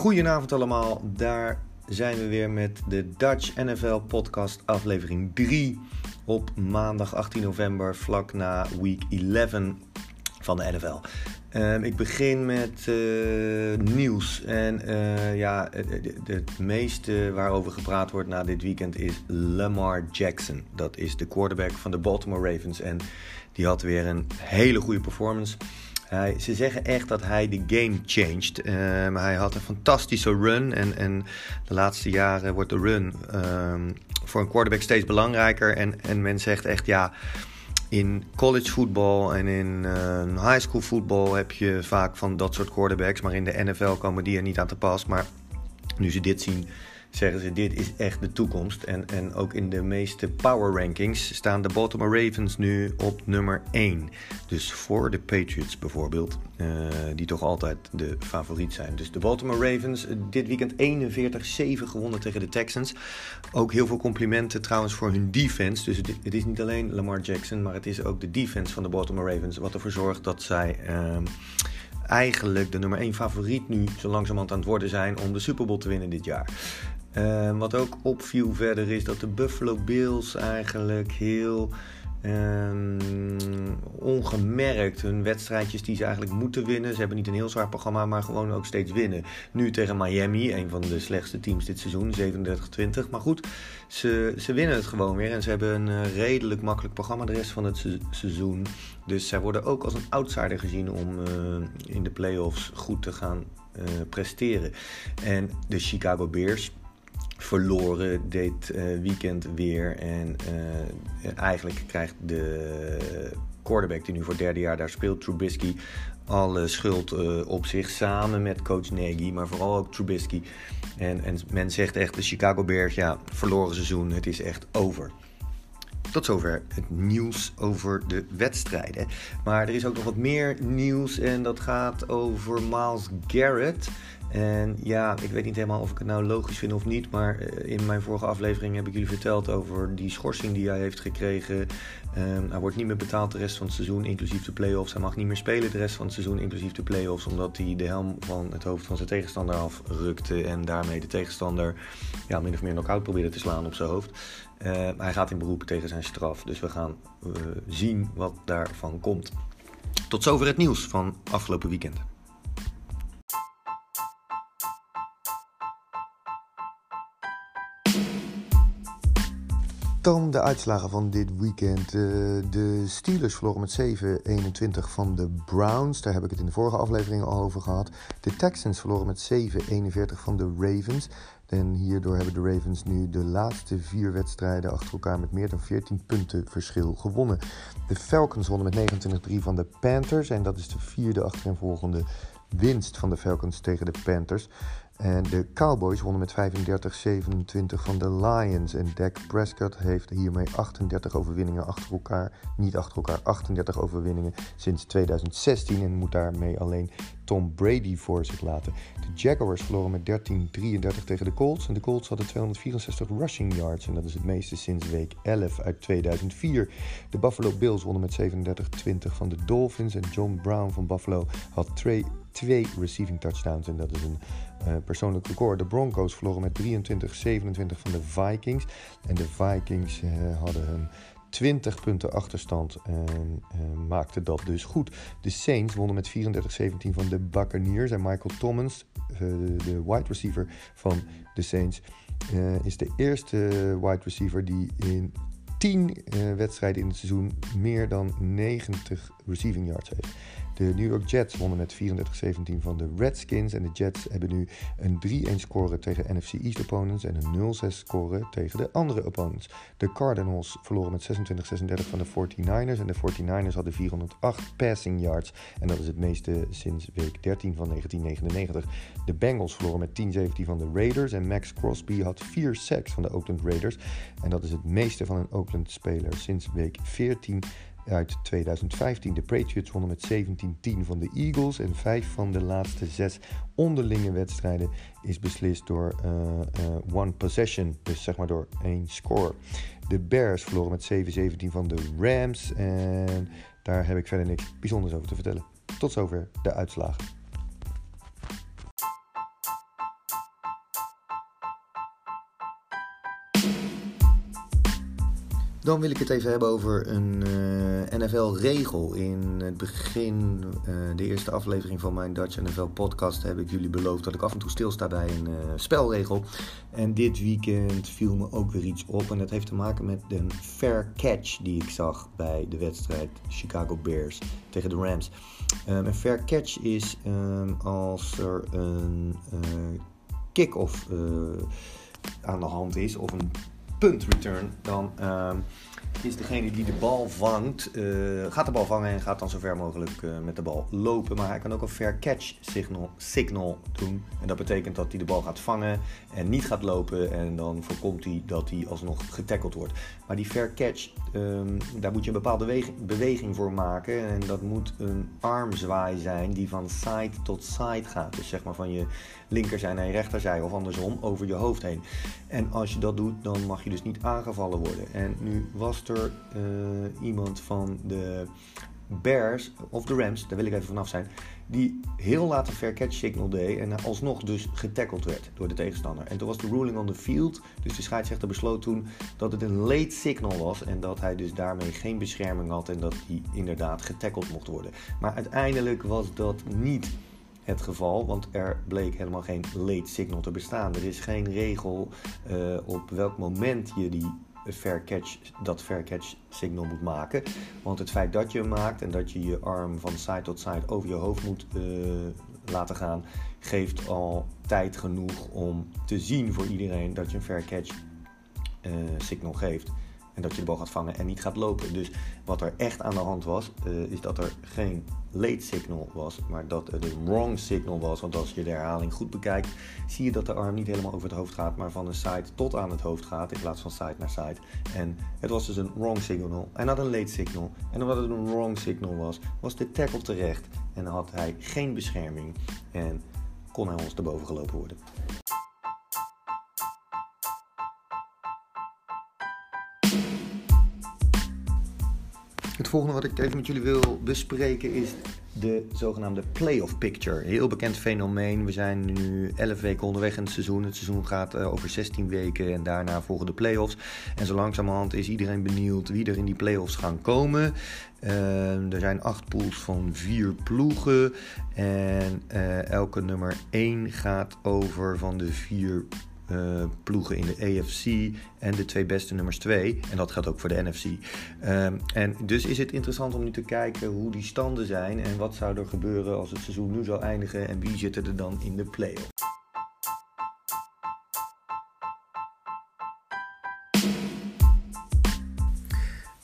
Goedenavond allemaal, daar zijn we weer met de Dutch NFL podcast aflevering 3 op maandag 18 november vlak na week 11 van de NFL. Ehm, ik begin met uh, nieuws. En uh, ja, het meeste waarover gepraat wordt na dit weekend is Lamar Jackson. Dat is de quarterback van de Baltimore Ravens. En die had weer een hele goede performance. Hij, ze zeggen echt dat hij de game changed. Um, hij had een fantastische run. En, en de laatste jaren wordt de run um, voor een quarterback steeds belangrijker. En, en men zegt echt ja. In college voetbal en in uh, high school voetbal heb je vaak van dat soort quarterbacks. Maar in de NFL komen die er niet aan te pas. Maar nu ze dit zien, zeggen ze dit is echt de toekomst. En, en ook in de meeste power rankings staan de Baltimore Ravens nu op nummer 1. Dus voor de Patriots bijvoorbeeld, uh, die toch altijd de favoriet zijn. Dus de Baltimore Ravens uh, dit weekend 41-7 gewonnen tegen de Texans. Ook heel veel complimenten trouwens voor hun defense. Dus het, is niet alleen Lamar Jackson, maar het is ook de defense van de Baltimore Ravens. Wat ervoor zorgt dat zij... Uh, eigenlijk de nummer 1 favoriet nu zo langzamerhand aan het worden zijn om de Super Bowl te winnen dit jaar. Uh, wat ook opviel verder is dat de Buffalo Bills eigenlijk heel um, ongemerkt hun wedstrijdjes die ze eigenlijk moeten winnen. Ze hebben niet een heel zwaar programma, maar gewoon ook steeds winnen. Nu tegen Miami, een van de slechtste teams dit seizoen, 37-20. Maar goed, ze, ze winnen het gewoon weer en ze hebben een uh, redelijk makkelijk programma de rest van het se seizoen. Dus zij worden ook als een outsider gezien om uh, in de playoffs goed te gaan uh, presteren. En de Chicago Bears verloren dit uh, weekend weer. En uh, eigenlijk krijgt de quarterback die nu voor het derde jaar daar speelt, Trubisky, alle schuld uh, op zich samen met coach Nagy, maar vooral ook Trubisky. En, en men zegt echt, de Chicago Bears, ja, verloren seizoen, het is echt over. Tot zover het nieuws over de wedstrijden. Maar er is ook nog wat meer nieuws en dat gaat over Miles Garrett. En ja, ik weet niet helemaal of ik het nou logisch vind of niet. Maar in mijn vorige aflevering heb ik jullie verteld over die schorsing die hij heeft gekregen. Um, hij wordt niet meer betaald de rest van het seizoen, inclusief de playoffs. Hij mag niet meer spelen de rest van het seizoen, inclusief de playoffs. Omdat hij de helm van het hoofd van zijn tegenstander afrukte. En daarmee de tegenstander ja, min of meer knock-out probeerde te slaan op zijn hoofd. Uh, hij gaat in beroep tegen zijn straf. Dus we gaan uh, zien wat daarvan komt. Tot zover het nieuws van afgelopen weekend. Dan de uitslagen van dit weekend. de Steelers verloren met 7-21 van de Browns. Daar heb ik het in de vorige aflevering al over gehad. De Texans verloren met 7-41 van de Ravens. En hierdoor hebben de Ravens nu de laatste vier wedstrijden achter elkaar met meer dan 14 punten verschil gewonnen. De Falcons wonnen met 29-3 van de Panthers. En dat is de vierde achtereenvolgende winst van de Falcons tegen de Panthers. En de Cowboys wonnen met 35-27 van de Lions. En Dak Prescott heeft hiermee 38 overwinningen achter elkaar. Niet achter elkaar, 38 overwinningen sinds 2016. En moet daarmee alleen Tom Brady voor zich laten. De Jaguars verloren met 13-33 tegen de Colts. En de Colts hadden 264 rushing yards. En dat is het meeste sinds week 11 uit 2004. De Buffalo Bills wonnen met 37-20 van de Dolphins. En John Brown van Buffalo had twee, twee receiving touchdowns. En dat is een uh, persoonlijk record. De Broncos verloren met 23-27 van de Vikings. En de Vikings uh, hadden een 20 punten achterstand en uh, maakte dat dus goed. De Saints wonnen met 34-17 van de Buccaneers. En Michael Thomas, uh, de wide receiver van de Saints, uh, is de eerste wide receiver die in 10 wedstrijden in het seizoen meer dan 90 receiving yards heeft. De New York Jets wonnen met 34-17 van de Redskins. En de Jets hebben nu een 3-1 score tegen NFC East opponents en een 0-6 score tegen de andere opponents. De Cardinals verloren met 26-36 van de 49ers. En de 49ers hadden 408 passing yards. En dat is het meeste sinds week 13 van 1999. De Bengals verloren met 10-17 van de Raiders. En Max Crosby had 4 sacks van de Oakland Raiders. En dat is het meeste van een Oakland-speler sinds week 14 uit 2015. De Patriots wonnen met 17-10 van de Eagles. En vijf van de laatste zes onderlinge wedstrijden is beslist door uh, uh, one possession. Dus zeg maar door één score. De Bears verloren met 7-17 van de Rams. En daar heb ik verder niks bijzonders over te vertellen. Tot zover de uitslagen. Dan wil ik het even hebben over een uh, NFL-regel. In het begin, uh, de eerste aflevering van mijn Dutch NFL-podcast, heb ik jullie beloofd dat ik af en toe stilsta bij een uh, spelregel. En dit weekend viel me ook weer iets op. En dat heeft te maken met een fair catch die ik zag bij de wedstrijd Chicago Bears tegen de Rams. Um, een fair catch is um, als er een kick-off aan de hand is of een punt return, dan uh, is degene die de bal vangt, uh, gaat de bal vangen en gaat dan zo ver mogelijk uh, met de bal lopen. Maar hij kan ook een fair catch signal, signal doen. En dat betekent dat hij de bal gaat vangen en niet gaat lopen. En dan voorkomt hij dat hij alsnog getackeld wordt. Maar die fair catch, um, daar moet je een bepaalde beweging, beweging voor maken. En dat moet een armzwaai zijn die van side tot side gaat. Dus zeg maar van je linkerzij naar je rechterzij of andersom over je hoofd heen. En als je dat doet, dan mag je dus niet aangevallen worden. En nu was uh, iemand van de Bears of de Rams, daar wil ik even vanaf zijn, die heel laat een fair catch signal deed en alsnog dus getackled werd door de tegenstander. En toen was de ruling on the field, dus de scheidsrechter besloot toen dat het een late signal was en dat hij dus daarmee geen bescherming had en dat hij inderdaad getackled mocht worden. Maar uiteindelijk was dat niet het geval, want er bleek helemaal geen late signal te bestaan. Er is geen regel uh, op welk moment je die fair catch, dat fair catch signal moet maken. Want het feit dat je hem maakt en dat je je arm van side tot side over je hoofd moet uh, laten gaan, geeft al tijd genoeg om te zien voor iedereen dat je een fair catch uh, signal geeft. En dat je de bal gaat vangen en niet gaat lopen. Dus wat er echt aan de hand was, uh, is dat er geen late signal was, maar dat het een wrong signal was. Want als je de herhaling goed bekijkt, zie je dat de arm niet helemaal over het hoofd gaat, maar van een side tot aan het hoofd gaat in plaats van side naar side. En het was dus een wrong signal en had een late signal. En omdat het een wrong signal was, was de tackle terecht en had hij geen bescherming en kon hij ons te boven gelopen worden. Volgende wat ik even met jullie wil bespreken is de zogenaamde playoff picture. Heel bekend fenomeen. We zijn nu 11 weken onderweg in het seizoen. Het seizoen gaat uh, over 16 weken en daarna volgen de playoffs. En zo langzamerhand is iedereen benieuwd wie er in die playoffs gaan komen. Uh, er zijn acht pools van vier ploegen. En uh, elke nummer 1 gaat over van de vier uh, ploegen in de AFC en de twee beste nummers 2. En dat geldt ook voor de NFC. Um, en dus is het interessant om nu te kijken hoe die standen zijn en wat zou er gebeuren als het seizoen nu zou eindigen en wie zitten er dan in de play-off.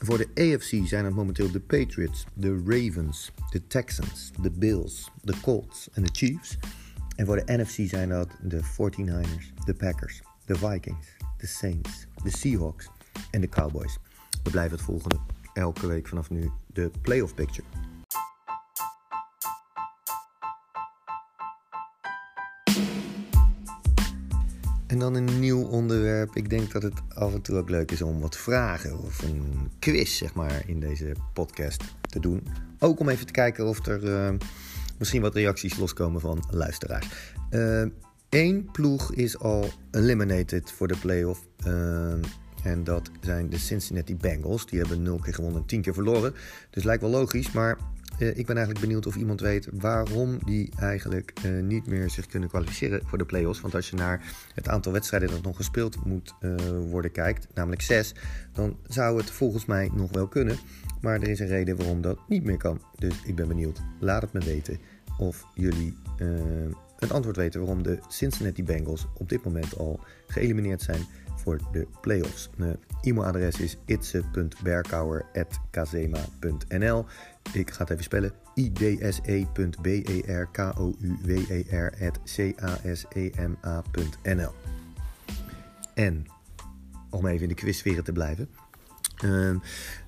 Voor de AFC zijn het momenteel de Patriots, de Ravens, de Texans, de Bills, de Colts en de Chiefs. En voor de NFC zijn dat de 49ers, de Packers, de Vikings, de Saints, de Seahawks en de Cowboys. We blijven het volgende elke week vanaf nu de playoff picture. En dan een nieuw onderwerp. Ik denk dat het af en toe ook leuk is om wat vragen of een quiz, zeg maar, in deze podcast te doen. Ook om even te kijken of er uh, misschien wat reacties loskomen van luisteraars. Eén uh, ploeg is al eliminated voor de playoff. Uh, en dat zijn de Cincinnati Bengals. Die hebben 0 keer gewonnen en 10 keer verloren. Dus lijkt wel logisch. Maar ik ben eigenlijk benieuwd of iemand weet waarom die eigenlijk uh, niet meer zich kunnen kwalificeren voor de playoffs. Want als je naar het aantal wedstrijden dat nog gespeeld moet uh, worden kijkt, namelijk 6, dan zou het volgens mij nog wel kunnen. Maar er is een reden waarom dat niet meer kan. Dus ik ben benieuwd. Laat het me weten of jullie een antwoord weten waarom de Cincinnati Bengals op dit moment al geëlimineerd zijn voor de playoffs. Mijn e-mailadres is itse.berkouwer.kazema.nl Ik ga het even spellen. idse.berkouwer.casema.nl En om even in de quizsferen te blijven. Uh,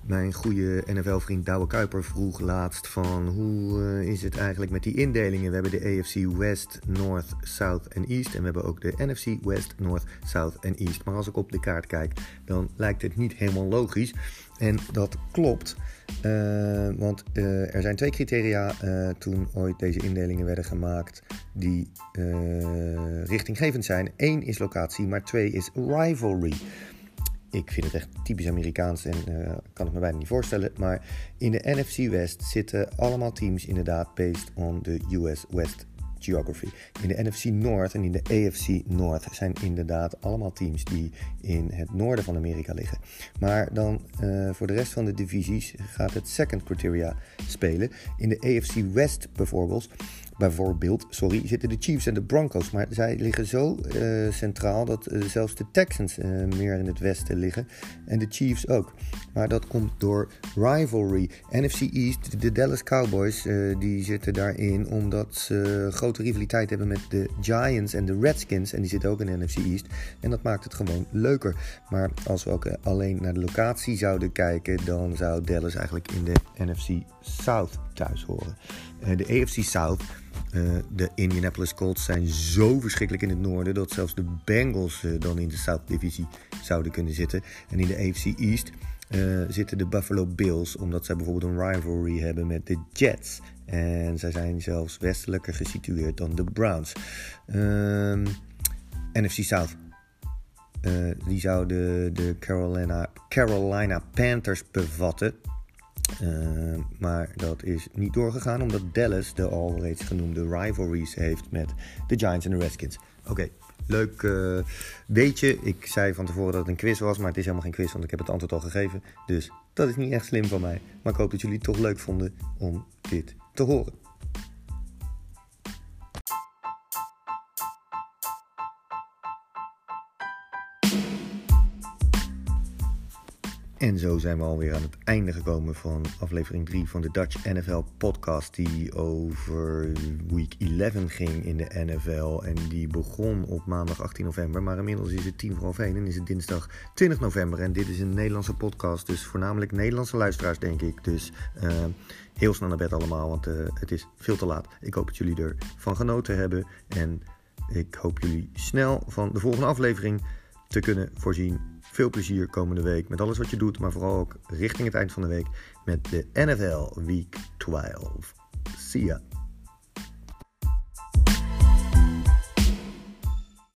mijn goede NFL-vriend Douwe Kuiper vroeg laatst van hoe uh, is het eigenlijk met die indelingen. We hebben de AFC West, North, South en East. En we hebben ook de NFC West, North, South en East. Maar als ik op de kaart kijk, dan lijkt het niet helemaal logisch. En dat klopt, uh, want er zijn twee criteria toen ooit deze indelingen werden gemaakt die richtinggevend zijn. Eén is locatie, maar twee is rivalry. Ik vind het echt typisch Amerikaans en uh, kan het me bijna niet voorstellen. Maar in de NFC West zitten allemaal teams inderdaad based on the US West geography. In de NFC North en in de AFC North zijn inderdaad allemaal teams die in het noorden van Amerika liggen. Maar dan uh, voor de rest van de divisies gaat het second criteria spelen. In de AFC West bijvoorbeeld bijvoorbeeld, sorry, zitten de Chiefs en de Broncos. Maar zij liggen zo uh, centraal dat uh, zelfs de Texans uh, meer in het westen liggen. En de Chiefs ook. Maar dat komt door rivalry. NFC East, de Dallas Cowboys, die zitten daarin omdat ze grote rivaliteit hebben met de Giants en de Redskins. En die zitten ook in NFC East. En dat maakt het gewoon leuker. Maar als we ook alleen naar de locatie zouden kijken, dan zou Dallas eigenlijk in de NFC South thuis horen. de AFC South uh, de Indianapolis Colts zijn zo verschrikkelijk in het noorden dat zelfs de Bengals uh, dan in de South Divisie zouden kunnen zitten. En in de AFC East uh, zitten de Buffalo Bills, omdat zij bijvoorbeeld een rivalry hebben met de Jets. En zij zijn zelfs westelijker gesitueerd dan de Browns. Ehm, NFC South. die zouden de Carolina, Carolina Panthers bevatten. Uh, maar dat is niet doorgegaan omdat Dallas de al reeds genoemde rivalries heeft met de Giants en de Redskins. Oké, leuk uh, weetje. Ik zei van tevoren dat het een quiz was, maar het is helemaal geen quiz, want ik heb het antwoord al gegeven. Dus dat is niet echt slim van mij. Maar ik hoop dat jullie het toch leuk vonden om dit te horen. En zo zijn we alweer aan het einde gekomen van aflevering 3 van de Dutch NFL podcast. Die over week 11 ging in de NFL. En die begon op maandag 18 november. Maar inmiddels is het 10 voor half 1 en is het dinsdag 20 november. En dit is een Nederlandse podcast. Dus voornamelijk Nederlandse luisteraars, denk ik. Dus uh, heel snel naar bed allemaal, want uh, het is veel te laat. Ik hoop dat jullie ervan genoten hebben. En ik hoop jullie snel van de volgende aflevering te kunnen voorzien. Veel plezier komende week met alles wat je doet, maar vooral ook richting het eind van de week met de NFL Week 12. See ya!